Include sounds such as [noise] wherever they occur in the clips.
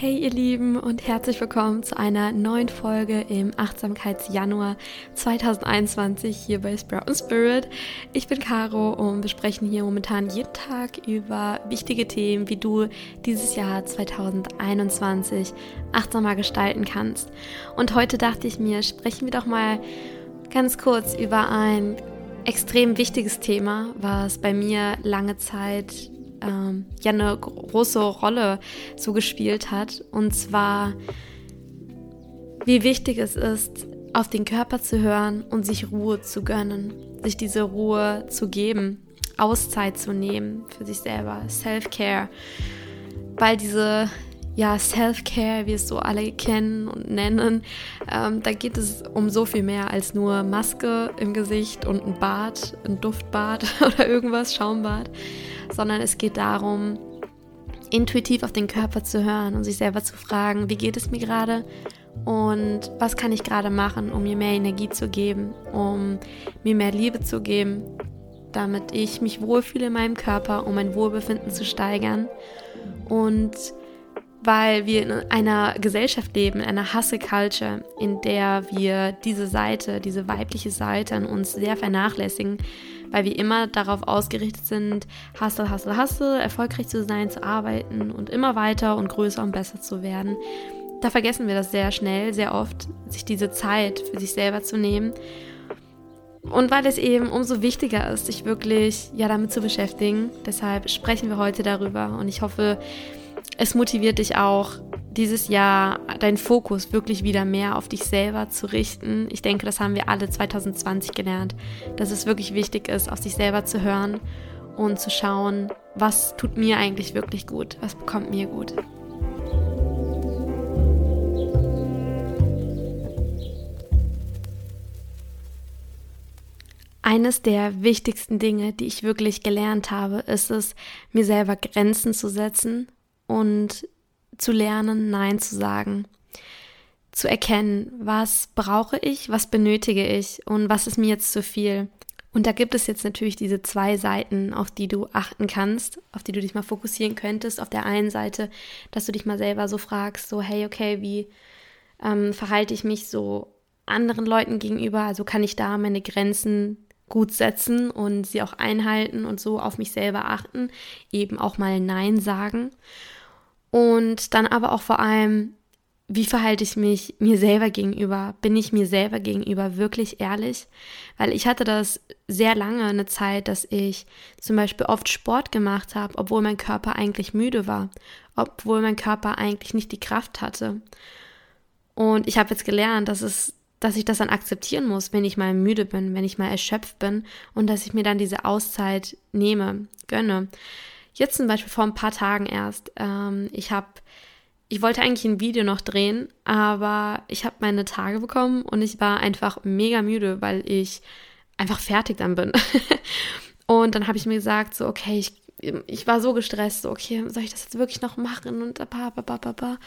Hey ihr Lieben und herzlich willkommen zu einer neuen Folge im Achtsamkeitsjanuar 2021 hier bei Sprout Spirit. Ich bin Caro und wir sprechen hier momentan jeden Tag über wichtige Themen, wie du dieses Jahr 2021 achtsamer gestalten kannst. Und heute dachte ich mir, sprechen wir doch mal ganz kurz über ein extrem wichtiges Thema, was bei mir lange Zeit ähm, ja eine große Rolle so gespielt hat. Und zwar, wie wichtig es ist, auf den Körper zu hören und sich Ruhe zu gönnen, sich diese Ruhe zu geben, Auszeit zu nehmen für sich selber, Self-Care. Weil diese ja, Self-Care, wie es so alle kennen und nennen, ähm, da geht es um so viel mehr als nur Maske im Gesicht und ein Bad, ein Duftbad [laughs] oder irgendwas, Schaumbad, sondern es geht darum, intuitiv auf den Körper zu hören und sich selber zu fragen, wie geht es mir gerade und was kann ich gerade machen, um mir mehr Energie zu geben, um mir mehr Liebe zu geben, damit ich mich wohlfühle in meinem Körper, um mein Wohlbefinden zu steigern. Und weil wir in einer Gesellschaft leben, in einer Hustle-Culture, in der wir diese Seite, diese weibliche Seite an uns sehr vernachlässigen, weil wir immer darauf ausgerichtet sind, Hustle, Hustle, Hustle, erfolgreich zu sein, zu arbeiten und immer weiter und größer und besser zu werden. Da vergessen wir das sehr schnell, sehr oft, sich diese Zeit für sich selber zu nehmen. Und weil es eben umso wichtiger ist, sich wirklich ja damit zu beschäftigen, deshalb sprechen wir heute darüber und ich hoffe, es motiviert dich auch, dieses Jahr deinen Fokus wirklich wieder mehr auf dich selber zu richten. Ich denke, das haben wir alle 2020 gelernt, dass es wirklich wichtig ist, auf sich selber zu hören und zu schauen, was tut mir eigentlich wirklich gut, was bekommt mir gut. Eines der wichtigsten Dinge, die ich wirklich gelernt habe, ist es, mir selber Grenzen zu setzen und zu lernen, Nein zu sagen. Zu erkennen, was brauche ich, was benötige ich und was ist mir jetzt zu viel. Und da gibt es jetzt natürlich diese zwei Seiten, auf die du achten kannst, auf die du dich mal fokussieren könntest. Auf der einen Seite, dass du dich mal selber so fragst, so, hey, okay, wie ähm, verhalte ich mich so anderen Leuten gegenüber? Also kann ich da meine Grenzen gut setzen und sie auch einhalten und so auf mich selber achten, eben auch mal Nein sagen. Und dann aber auch vor allem, wie verhalte ich mich mir selber gegenüber? Bin ich mir selber gegenüber wirklich ehrlich? Weil ich hatte das sehr lange eine Zeit, dass ich zum Beispiel oft Sport gemacht habe, obwohl mein Körper eigentlich müde war, obwohl mein Körper eigentlich nicht die Kraft hatte. Und ich habe jetzt gelernt, dass es dass ich das dann akzeptieren muss, wenn ich mal müde bin, wenn ich mal erschöpft bin und dass ich mir dann diese Auszeit nehme, gönne. Jetzt zum Beispiel vor ein paar Tagen erst. Ähm, ich habe, ich wollte eigentlich ein Video noch drehen, aber ich habe meine Tage bekommen und ich war einfach mega müde, weil ich einfach fertig dann bin. [laughs] und dann habe ich mir gesagt, so, okay, ich, ich war so gestresst, so, okay, soll ich das jetzt wirklich noch machen und ba, ba, ba, ba, ba,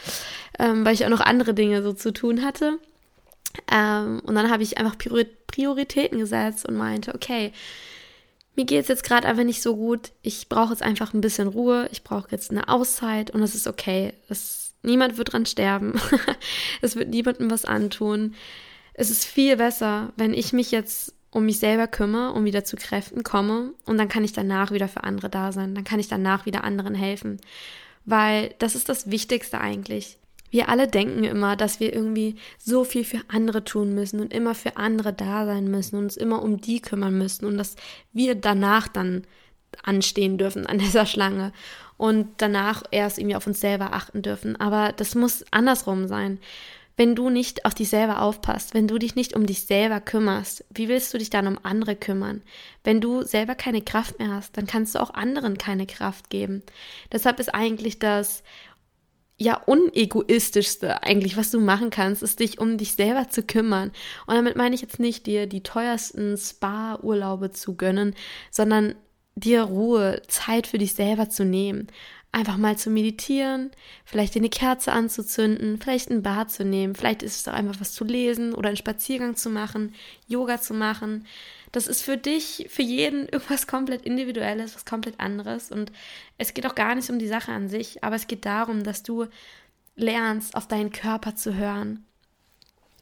ähm, weil ich auch noch andere Dinge so zu tun hatte. Ähm, und dann habe ich einfach Prioritäten gesetzt und meinte, okay, mir geht es jetzt gerade einfach nicht so gut. Ich brauche jetzt einfach ein bisschen Ruhe. Ich brauche jetzt eine Auszeit und es ist okay. Es, niemand wird dran sterben. [laughs] es wird niemandem was antun. Es ist viel besser, wenn ich mich jetzt um mich selber kümmere und wieder zu Kräften komme und dann kann ich danach wieder für andere da sein. Dann kann ich danach wieder anderen helfen. Weil das ist das Wichtigste eigentlich. Wir alle denken immer, dass wir irgendwie so viel für andere tun müssen und immer für andere da sein müssen und uns immer um die kümmern müssen und dass wir danach dann anstehen dürfen an [laughs] dieser Schlange und danach erst irgendwie auf uns selber achten dürfen. Aber das muss andersrum sein. Wenn du nicht auf dich selber aufpasst, wenn du dich nicht um dich selber kümmerst, wie willst du dich dann um andere kümmern? Wenn du selber keine Kraft mehr hast, dann kannst du auch anderen keine Kraft geben. Deshalb ist eigentlich das ja unegoistischste eigentlich, was du machen kannst, ist dich um dich selber zu kümmern. Und damit meine ich jetzt nicht dir die teuersten Spa-Urlaube zu gönnen, sondern dir Ruhe, Zeit für dich selber zu nehmen. Einfach mal zu meditieren, vielleicht eine Kerze anzuzünden, vielleicht ein Bad zu nehmen, vielleicht ist es auch einfach was zu lesen oder einen Spaziergang zu machen, Yoga zu machen. Das ist für dich, für jeden [laughs] irgendwas komplett Individuelles, was komplett anderes. Und es geht auch gar nicht um die Sache an sich, aber es geht darum, dass du lernst, auf deinen Körper zu hören.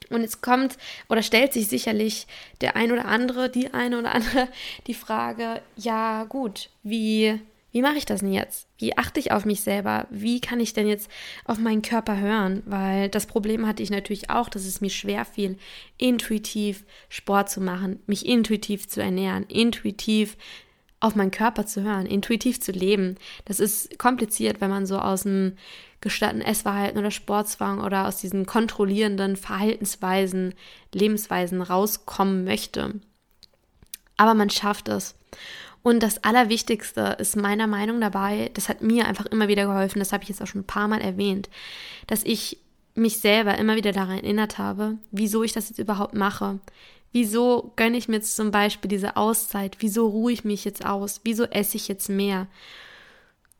Und es kommt oder stellt sich sicherlich der ein oder andere, die eine oder andere [laughs] die Frage, ja gut, wie, wie mache ich das denn jetzt? Wie achte ich auf mich selber? Wie kann ich denn jetzt auf meinen Körper hören? Weil das Problem hatte ich natürlich auch, dass es mir schwer fiel, intuitiv Sport zu machen, mich intuitiv zu ernähren, intuitiv auf meinen Körper zu hören, intuitiv zu leben. Das ist kompliziert, wenn man so aus dem gestatten Essverhalten oder Sportzwang oder aus diesen kontrollierenden Verhaltensweisen, Lebensweisen rauskommen möchte. Aber man schafft es. Und das Allerwichtigste ist meiner Meinung dabei, das hat mir einfach immer wieder geholfen, das habe ich jetzt auch schon ein paar Mal erwähnt, dass ich mich selber immer wieder daran erinnert habe, wieso ich das jetzt überhaupt mache. Wieso gönne ich mir jetzt zum Beispiel diese Auszeit? Wieso ruhe ich mich jetzt aus? Wieso esse ich jetzt mehr?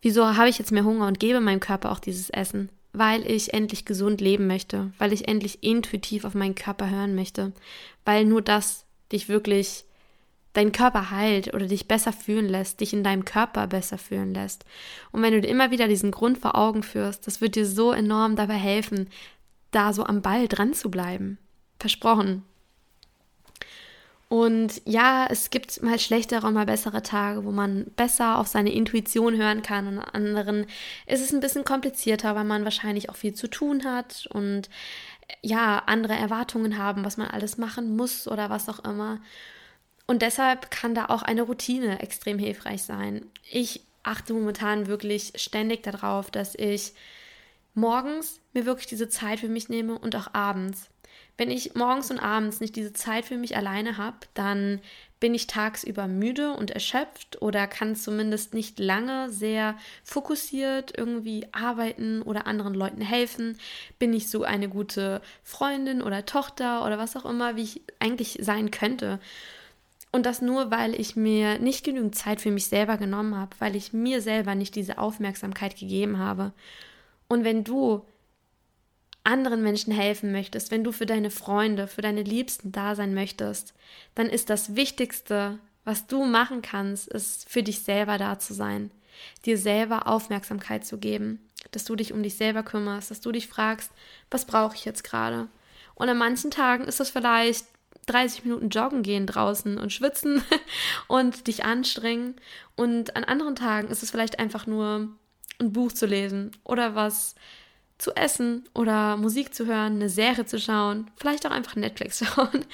Wieso habe ich jetzt mehr Hunger und gebe meinem Körper auch dieses Essen? Weil ich endlich gesund leben möchte, weil ich endlich intuitiv auf meinen Körper hören möchte, weil nur das dich wirklich deinen Körper heilt oder dich besser fühlen lässt, dich in deinem Körper besser fühlen lässt. Und wenn du dir immer wieder diesen Grund vor Augen führst, das wird dir so enorm dabei helfen, da so am Ball dran zu bleiben. Versprochen. Und ja, es gibt mal schlechtere und mal bessere Tage, wo man besser auf seine Intuition hören kann. Und an anderen ist es ein bisschen komplizierter, weil man wahrscheinlich auch viel zu tun hat und ja, andere Erwartungen haben, was man alles machen muss oder was auch immer. Und deshalb kann da auch eine Routine extrem hilfreich sein. Ich achte momentan wirklich ständig darauf, dass ich morgens mir wirklich diese Zeit für mich nehme und auch abends. Wenn ich morgens und abends nicht diese Zeit für mich alleine habe, dann bin ich tagsüber müde und erschöpft oder kann zumindest nicht lange sehr fokussiert irgendwie arbeiten oder anderen Leuten helfen. Bin ich so eine gute Freundin oder Tochter oder was auch immer, wie ich eigentlich sein könnte. Und das nur, weil ich mir nicht genügend Zeit für mich selber genommen habe, weil ich mir selber nicht diese Aufmerksamkeit gegeben habe. Und wenn du anderen Menschen helfen möchtest, wenn du für deine Freunde, für deine Liebsten da sein möchtest, dann ist das Wichtigste, was du machen kannst, ist für dich selber da zu sein, dir selber Aufmerksamkeit zu geben, dass du dich um dich selber kümmerst, dass du dich fragst, was brauche ich jetzt gerade? Und an manchen Tagen ist das vielleicht 30 Minuten joggen gehen draußen und schwitzen [laughs] und dich anstrengen. Und an anderen Tagen ist es vielleicht einfach nur ein Buch zu lesen oder was zu essen oder Musik zu hören, eine Serie zu schauen, vielleicht auch einfach Netflix [laughs] schauen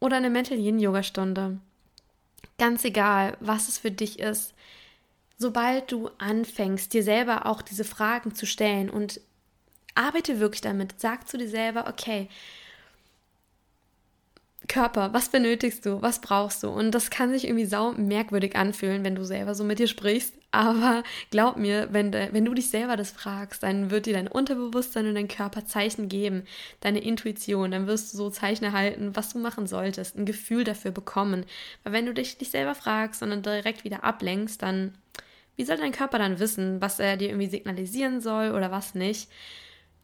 oder eine Mental Yin Yoga Stunde. Ganz egal, was es für dich ist, sobald du anfängst, dir selber auch diese Fragen zu stellen und arbeite wirklich damit, sag zu dir selber, okay, Körper, was benötigst du, was brauchst du? Und das kann sich irgendwie sau merkwürdig anfühlen, wenn du selber so mit dir sprichst. [laughs] Aber glaub mir, wenn, wenn du dich selber das fragst, dann wird dir dein Unterbewusstsein und dein Körper Zeichen geben, deine Intuition. Dann wirst du so Zeichen erhalten, was du machen solltest, ein Gefühl dafür bekommen. Weil wenn du dich nicht selber fragst, sondern direkt wieder ablenkst, dann wie soll dein Körper dann wissen, was er dir irgendwie signalisieren soll oder was nicht?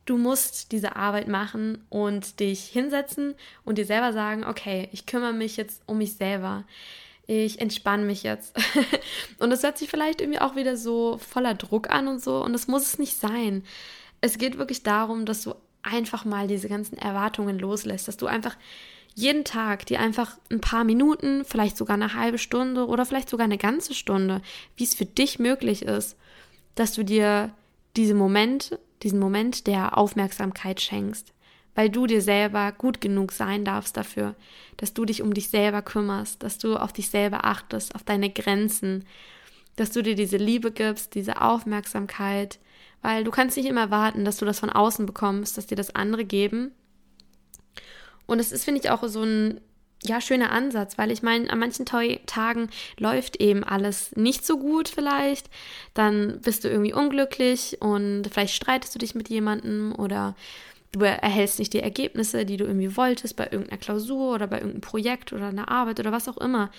Du musst diese Arbeit machen und dich hinsetzen und dir selber sagen, okay, ich kümmere mich jetzt um mich selber. Ich entspanne mich jetzt. [laughs] und das hört sich vielleicht irgendwie auch wieder so voller Druck an und so. Und das muss es nicht sein. Es geht wirklich darum, dass du einfach mal diese ganzen Erwartungen loslässt, dass du einfach jeden Tag dir einfach ein paar Minuten, vielleicht sogar eine halbe Stunde oder vielleicht sogar eine ganze Stunde, wie es für dich möglich ist, dass du dir diese Momente diesen Moment der Aufmerksamkeit schenkst, weil du dir selber gut genug sein darfst dafür, dass du dich um dich selber kümmerst, dass du auf dich selber achtest, auf deine Grenzen, dass du dir diese Liebe gibst, diese Aufmerksamkeit, weil du kannst nicht immer warten, dass du das von außen bekommst, dass dir das andere geben. Und es ist, finde ich, auch so ein ja, schöner Ansatz, weil ich meine, an manchen Tagen läuft eben alles nicht so gut vielleicht. Dann bist du irgendwie unglücklich und vielleicht streitest du dich mit jemandem oder du erhältst nicht die Ergebnisse, die du irgendwie wolltest bei irgendeiner Klausur oder bei irgendeinem Projekt oder einer Arbeit oder was auch immer.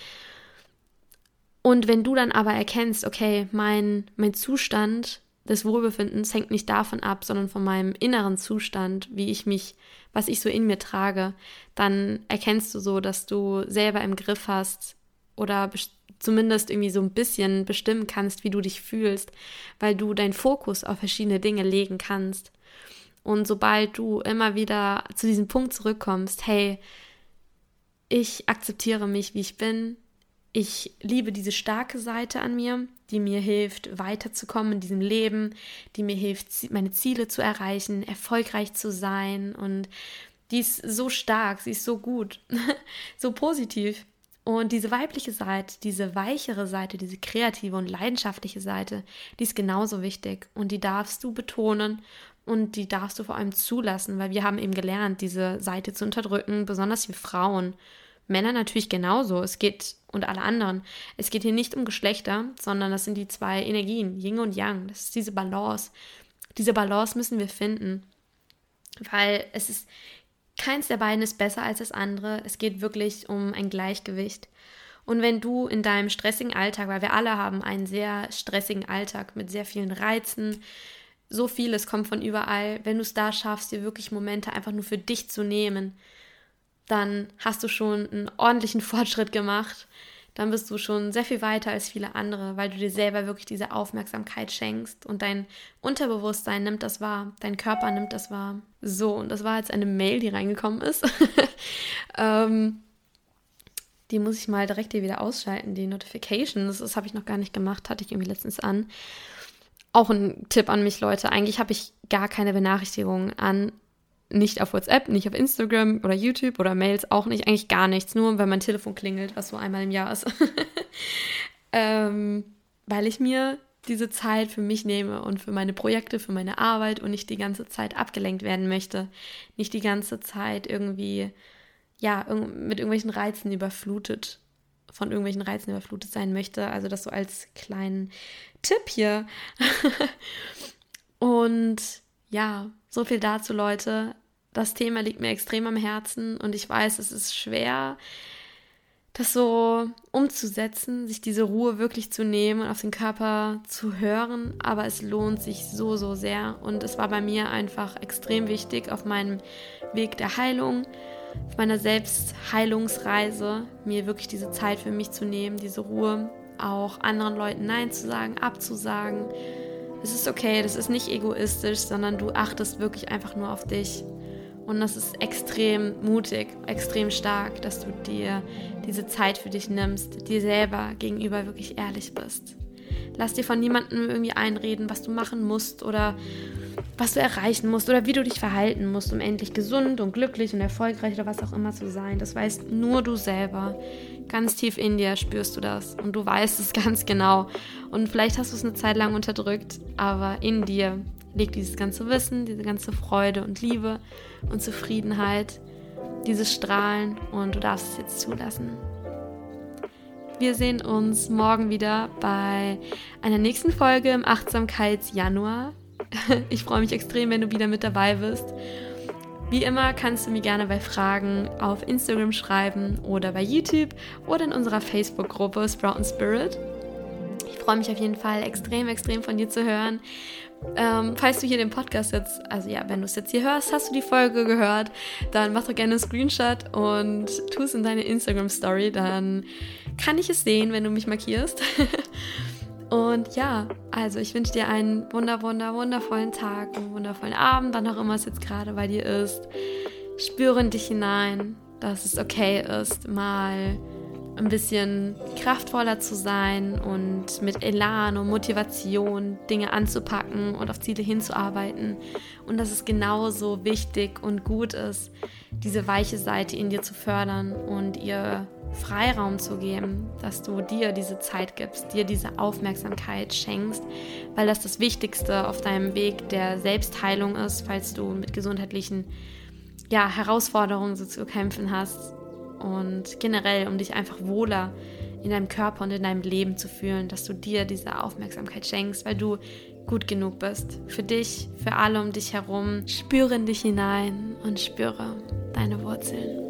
Und wenn du dann aber erkennst, okay, mein, mein Zustand des Wohlbefindens hängt nicht davon ab, sondern von meinem inneren Zustand, wie ich mich, was ich so in mir trage, dann erkennst du so, dass du selber im Griff hast oder zumindest irgendwie so ein bisschen bestimmen kannst, wie du dich fühlst, weil du deinen Fokus auf verschiedene Dinge legen kannst. Und sobald du immer wieder zu diesem Punkt zurückkommst, hey, ich akzeptiere mich, wie ich bin, ich liebe diese starke Seite an mir, die mir hilft, weiterzukommen in diesem Leben, die mir hilft, meine Ziele zu erreichen, erfolgreich zu sein. Und die ist so stark, sie ist so gut, [laughs] so positiv. Und diese weibliche Seite, diese weichere Seite, diese kreative und leidenschaftliche Seite, die ist genauso wichtig. Und die darfst du betonen und die darfst du vor allem zulassen, weil wir haben eben gelernt, diese Seite zu unterdrücken, besonders wir Frauen. Männer natürlich genauso. Es geht und alle anderen. Es geht hier nicht um Geschlechter, sondern das sind die zwei Energien, Yin und Yang. Das ist diese Balance. Diese Balance müssen wir finden, weil es ist keins der beiden ist besser als das andere. Es geht wirklich um ein Gleichgewicht. Und wenn du in deinem stressigen Alltag, weil wir alle haben einen sehr stressigen Alltag mit sehr vielen Reizen, so vieles kommt von überall, wenn du es da schaffst, dir wirklich Momente einfach nur für dich zu nehmen, dann hast du schon einen ordentlichen [laughs] Fortschritt gemacht. Dann bist du schon sehr viel weiter als viele andere, weil du dir selber wirklich diese Aufmerksamkeit schenkst und dein Unterbewusstsein nimmt das wahr, dein Körper nimmt das wahr. So, und das war jetzt eine Mail, die reingekommen ist. [laughs] ähm, die muss ich mal direkt hier wieder ausschalten, die Notifications. Das habe ich noch gar nicht gemacht, hatte ich irgendwie letztens an. Auch ein Tipp an mich, Leute. Eigentlich habe ich gar keine Benachrichtigungen an, nicht auf WhatsApp, nicht auf Instagram oder YouTube oder Mails auch nicht, eigentlich gar nichts, nur wenn mein Telefon klingelt, was so einmal im Jahr ist. [laughs] ähm, weil ich mir diese Zeit für mich nehme und für meine Projekte, für meine Arbeit und nicht die ganze Zeit abgelenkt werden möchte. Nicht die ganze Zeit irgendwie, ja, mit irgendwelchen Reizen überflutet, von irgendwelchen Reizen überflutet sein möchte. Also das so als kleinen Tipp hier. [laughs] und ja, so viel dazu, Leute. Das Thema liegt mir extrem am Herzen und ich weiß, es ist schwer, das so umzusetzen, sich diese Ruhe wirklich zu nehmen und auf den Körper zu hören, aber es lohnt sich so, so sehr. Und es war bei mir einfach extrem wichtig auf meinem Weg der Heilung, auf meiner Selbstheilungsreise, mir wirklich diese Zeit für mich zu nehmen, diese Ruhe, auch anderen Leuten Nein zu sagen, abzusagen, es ist okay, das ist nicht egoistisch, sondern du achtest wirklich einfach nur auf dich. Und das ist extrem mutig, extrem stark, dass du dir diese Zeit für dich nimmst, dir selber gegenüber wirklich ehrlich bist. Lass dir von niemandem irgendwie einreden, was du machen musst oder was du erreichen musst oder wie du dich verhalten musst, um endlich gesund und glücklich und erfolgreich oder was auch immer zu sein. Das weißt nur du selber. Ganz tief in dir spürst du das und du weißt es [laughs] ganz genau. Und vielleicht hast du es eine Zeit lang unterdrückt, aber in dir liegt dieses ganze Wissen, diese ganze Freude und Liebe und Zufriedenheit, dieses Strahlen und du darfst es jetzt zulassen. Wir sehen uns morgen wieder bei einer nächsten Folge im Achtsamkeitsjanuar. [laughs] Ich freue mich extrem, wenn du wieder mit dabei bist. Wie immer kannst du mir gerne bei Fragen auf Instagram schreiben oder bei YouTube oder in unserer Facebook-Gruppe Sprout Spirit. Ich freue mich auf jeden Fall extrem, extrem von dir zu hören. Ähm, falls du hier den Podcast jetzt, also ja, wenn du es jetzt hier hörst, hast du die Folge gehört, dann mach doch gerne einen Screenshot und tu es in deine Instagram-Story, dann kann ich es sehen, wenn du mich markierst. [laughs] Und ja, also ich wünsche dir einen wunder, wunder, wundervollen Tag, einen wundervollen Abend, wann auch immer es jetzt gerade bei dir ist. Spüre in dich hinein, dass es okay ist, mal ein bisschen kraftvoller zu sein und mit Elan und Motivation Dinge anzupacken und auf Ziele hinzuarbeiten. Und dass es genauso wichtig und gut ist, diese weiche Seite in dir zu fördern und ihr Freiraum zu geben, dass du dir diese Zeit gibst, dir diese Aufmerksamkeit schenkst, weil das das Wichtigste auf deinem Weg der Selbstheilung ist, falls du mit gesundheitlichen ja, Herausforderungen so zu kämpfen hast und generell, um dich einfach wohler in deinem Körper und in deinem Leben zu fühlen, dass du dir diese Aufmerksamkeit schenkst, weil du gut genug bist. Für dich, für alle um dich herum. Spüre in dich hinein und spüre deine Wurzeln.